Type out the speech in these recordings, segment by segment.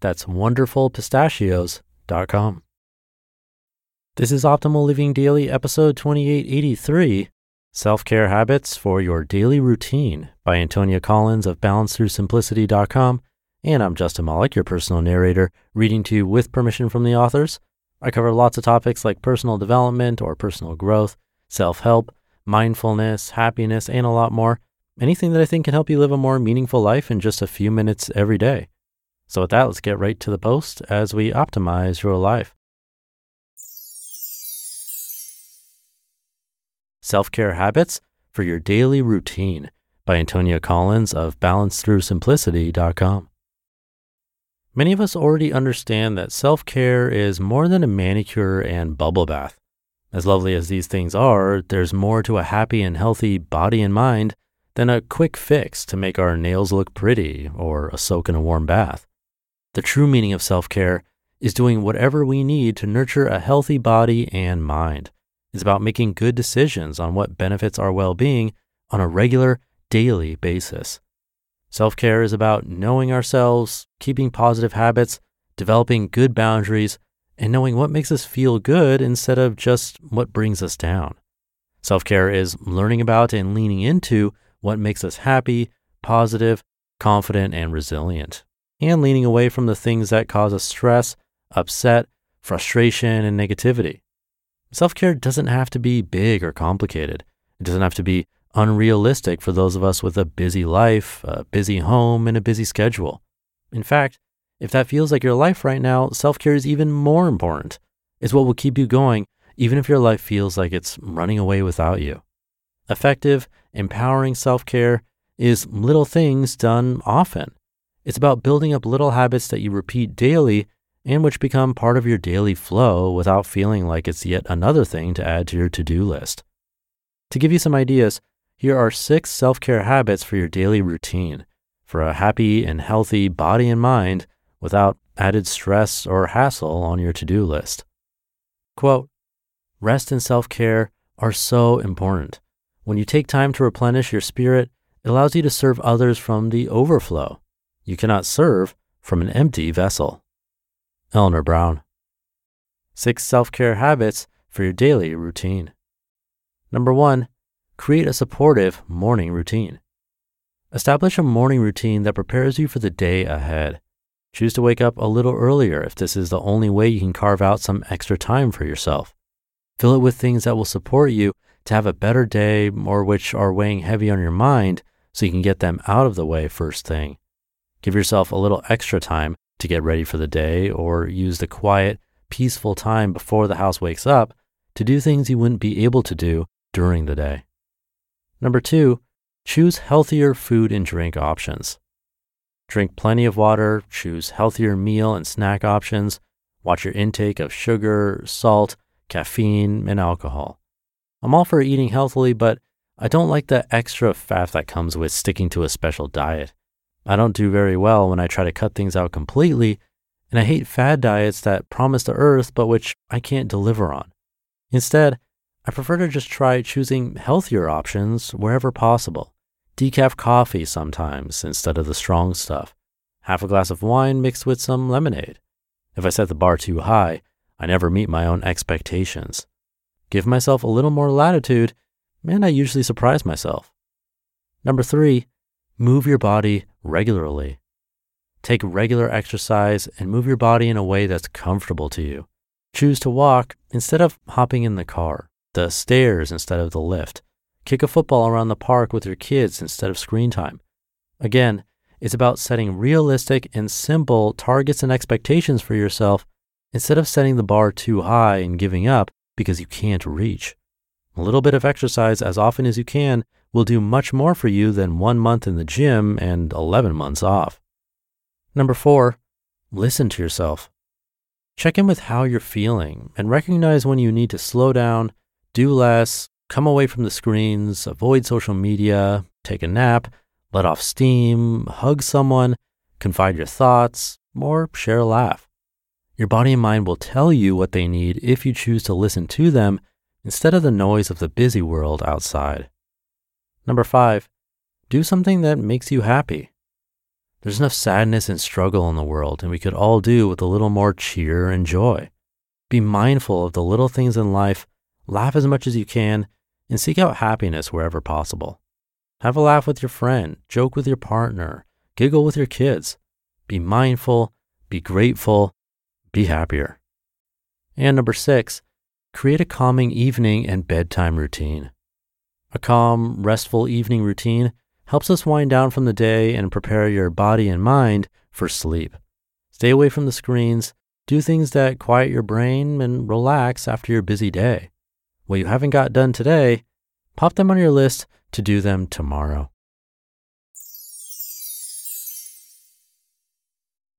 That's wonderfulpistachios.com. This is Optimal Living Daily, episode 2883 Self Care Habits for Your Daily Routine by Antonia Collins of BalanceThroughSimplicity.com. And I'm Justin Malik, your personal narrator, reading to you with permission from the authors. I cover lots of topics like personal development or personal growth, self help, mindfulness, happiness, and a lot more. Anything that I think can help you live a more meaningful life in just a few minutes every day. So, with that, let's get right to the post as we optimize your life. Self Care Habits for Your Daily Routine by Antonia Collins of BalanceThroughSimplicity.com. Many of us already understand that self care is more than a manicure and bubble bath. As lovely as these things are, there's more to a happy and healthy body and mind than a quick fix to make our nails look pretty or a soak in a warm bath. The true meaning of self care is doing whatever we need to nurture a healthy body and mind. It's about making good decisions on what benefits our well being on a regular, daily basis. Self care is about knowing ourselves, keeping positive habits, developing good boundaries, and knowing what makes us feel good instead of just what brings us down. Self care is learning about and leaning into what makes us happy, positive, confident, and resilient, and leaning away from the things that cause us stress, upset, frustration, and negativity. Self care doesn't have to be big or complicated. It doesn't have to be unrealistic for those of us with a busy life, a busy home, and a busy schedule. In fact, if that feels like your life right now, self care is even more important. It's what will keep you going, even if your life feels like it's running away without you. Effective, empowering self care is little things done often. It's about building up little habits that you repeat daily and which become part of your daily flow without feeling like it's yet another thing to add to your to do list. To give you some ideas, here are six self care habits for your daily routine for a happy and healthy body and mind without added stress or hassle on your to do list. Quote Rest and self care are so important. When you take time to replenish your spirit, it allows you to serve others from the overflow. You cannot serve from an empty vessel. Eleanor Brown. Six self care habits for your daily routine. Number one, Create a supportive morning routine. Establish a morning routine that prepares you for the day ahead. Choose to wake up a little earlier if this is the only way you can carve out some extra time for yourself. Fill it with things that will support you to have a better day or which are weighing heavy on your mind so you can get them out of the way first thing. Give yourself a little extra time to get ready for the day or use the quiet, peaceful time before the house wakes up to do things you wouldn't be able to do during the day. Number two, choose healthier food and drink options. Drink plenty of water, choose healthier meal and snack options, watch your intake of sugar, salt, caffeine, and alcohol. I'm all for eating healthily, but I don't like the extra faff that comes with sticking to a special diet. I don't do very well when I try to cut things out completely, and I hate fad diets that promise the earth but which I can't deliver on. Instead, I prefer to just try choosing healthier options wherever possible. Decaf coffee sometimes instead of the strong stuff. Half a glass of wine mixed with some lemonade. If I set the bar too high, I never meet my own expectations. Give myself a little more latitude, and I usually surprise myself. Number three, move your body regularly. Take regular exercise and move your body in a way that's comfortable to you. Choose to walk instead of hopping in the car, the stairs instead of the lift. Kick a football around the park with your kids instead of screen time. Again, it's about setting realistic and simple targets and expectations for yourself instead of setting the bar too high and giving up because you can't reach. A little bit of exercise as often as you can will do much more for you than one month in the gym and 11 months off. Number four, listen to yourself. Check in with how you're feeling and recognize when you need to slow down, do less, come away from the screens, avoid social media, take a nap, let off steam, hug someone, confide your thoughts, or share a laugh. Your body and mind will tell you what they need if you choose to listen to them instead of the noise of the busy world outside. Number five, do something that makes you happy. There's enough sadness and struggle in the world, and we could all do with a little more cheer and joy. Be mindful of the little things in life, laugh as much as you can, and seek out happiness wherever possible. Have a laugh with your friend, joke with your partner, giggle with your kids. Be mindful, be grateful, be happier. And number six, create a calming evening and bedtime routine. A calm, restful evening routine helps us wind down from the day and prepare your body and mind for sleep. Stay away from the screens, do things that quiet your brain, and relax after your busy day. What you haven't got done today, pop them on your list to do them tomorrow.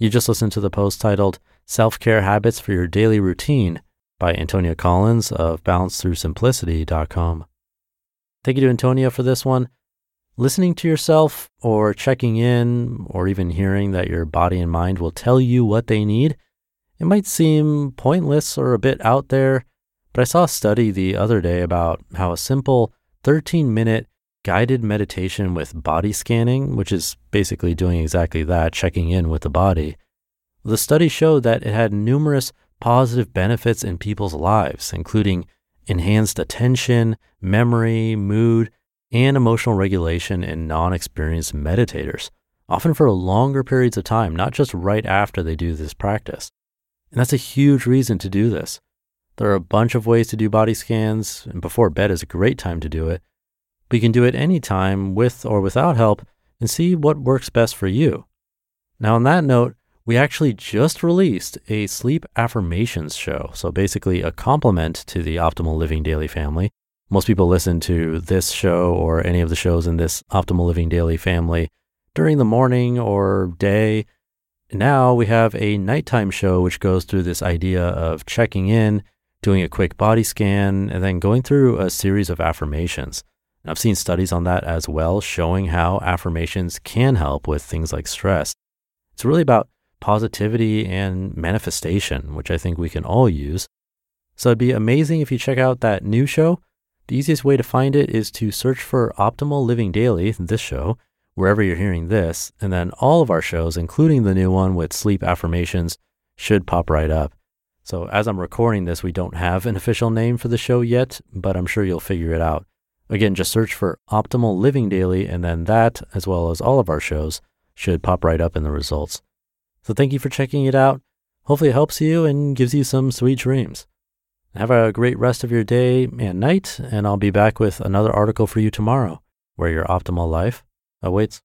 You just listened to the post titled Self Care Habits for Your Daily Routine by Antonia Collins of balancethroughsimplicity.com. Thank you to Antonia for this one. Listening to yourself or checking in or even hearing that your body and mind will tell you what they need, it might seem pointless or a bit out there, but I saw a study the other day about how a simple 13 minute guided meditation with body scanning, which is basically doing exactly that, checking in with the body, the study showed that it had numerous positive benefits in people's lives, including enhanced attention, memory, mood, and emotional regulation in non experienced meditators, often for longer periods of time, not just right after they do this practice. And that's a huge reason to do this. There are a bunch of ways to do body scans, and before bed is a great time to do it. But you can do it anytime with or without help and see what works best for you. Now, on that note, we actually just released a sleep affirmations show. So, basically, a complement to the Optimal Living Daily family most people listen to this show or any of the shows in this Optimal Living Daily family during the morning or day. Now we have a nighttime show which goes through this idea of checking in, doing a quick body scan, and then going through a series of affirmations. I've seen studies on that as well, showing how affirmations can help with things like stress. It's really about positivity and manifestation, which I think we can all use. So it'd be amazing if you check out that new show. The easiest way to find it is to search for Optimal Living Daily, this show, wherever you're hearing this, and then all of our shows, including the new one with sleep affirmations, should pop right up. So as I'm recording this, we don't have an official name for the show yet, but I'm sure you'll figure it out. Again, just search for Optimal Living Daily, and then that, as well as all of our shows, should pop right up in the results. So thank you for checking it out. Hopefully, it helps you and gives you some sweet dreams. Have a great rest of your day and night, and I'll be back with another article for you tomorrow where your optimal life awaits.